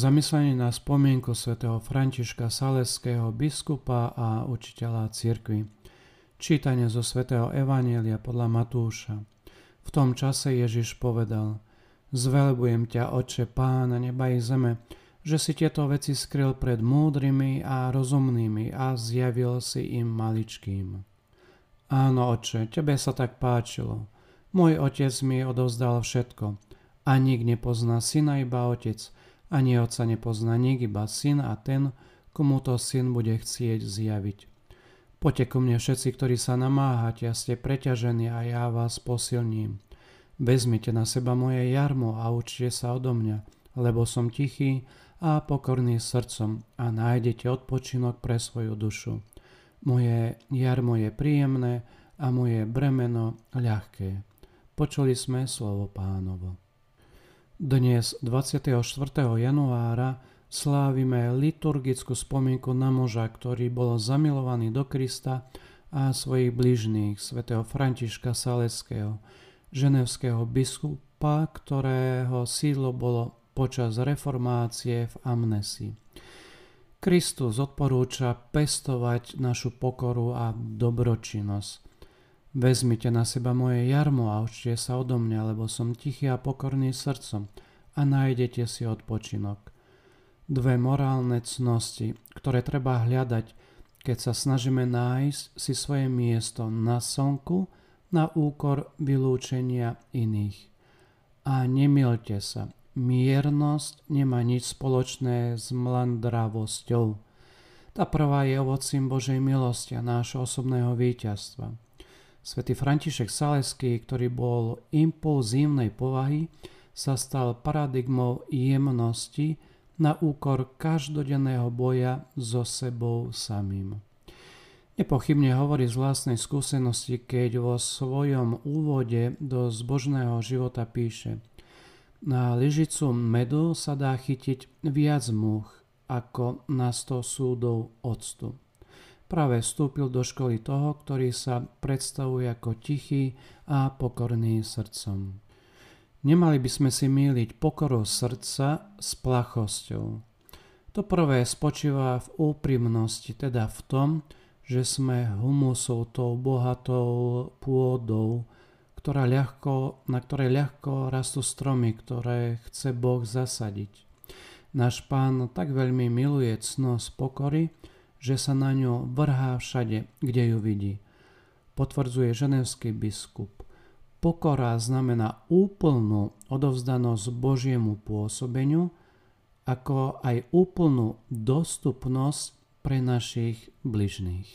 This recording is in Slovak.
Zamyslenie na spomienku svätého Františka Saleského biskupa a učiteľa cirkvi. Čítanie zo svätého Evanielia podľa Matúša. V tom čase Ježiš povedal Zvelebujem ťa, Oče, Pána neba i zeme, že si tieto veci skryl pred múdrymi a rozumnými a zjavil si im maličkým. Áno, Oče, tebe sa tak páčilo. Môj otec mi odovzdal všetko. A nik nepozná syna iba otec – ani otca nepozná nik, iba syn a ten, komu to syn bude chcieť zjaviť. Poďte ku mne všetci, ktorí sa namáhate a ste preťažení a ja vás posilním. Vezmite na seba moje jarmo a učte sa odo mňa, lebo som tichý a pokorný srdcom a nájdete odpočinok pre svoju dušu. Moje jarmo je príjemné a moje bremeno ľahké. Počuli sme slovo pánovo. Dnes 24. januára slávime liturgickú spomienku na muža, ktorý bol zamilovaný do Krista a svojich bližných, svätého Františka Saleského, ženevského biskupa, ktorého sídlo bolo počas reformácie v Amnesi. Kristus odporúča pestovať našu pokoru a dobročinnosť. Vezmite na seba moje jarmo a učte sa odo mňa, lebo som tichý a pokorný srdcom a nájdete si odpočinok. Dve morálne cnosti, ktoré treba hľadať, keď sa snažíme nájsť si svoje miesto na slnku na úkor vylúčenia iných. A nemilte sa, miernosť nemá nič spoločné s mlandravosťou. Tá prvá je ovocím Božej milosti a nášho osobného víťazstva. Svetý František Saleský, ktorý bol impulzívnej povahy, sa stal paradigmou jemnosti na úkor každodenného boja so sebou samým. Nepochybne hovorí z vlastnej skúsenosti, keď vo svojom úvode do zbožného života píše Na lyžicu medu sa dá chytiť viac much ako na sto súdov octu práve vstúpil do školy toho, ktorý sa predstavuje ako tichý a pokorný srdcom. Nemali by sme si míliť pokoru srdca s plachosťou. To prvé spočíva v úprimnosti, teda v tom, že sme humusou tou bohatou pôdou, ktorá ľahko, na ktorej ľahko rastú stromy, ktoré chce Boh zasadiť. Náš pán tak veľmi miluje cnosť pokory, že sa na ňu vrhá všade, kde ju vidí. Potvrdzuje ženevský biskup. Pokora znamená úplnú odovzdanosť Božiemu pôsobeniu, ako aj úplnú dostupnosť pre našich bližných.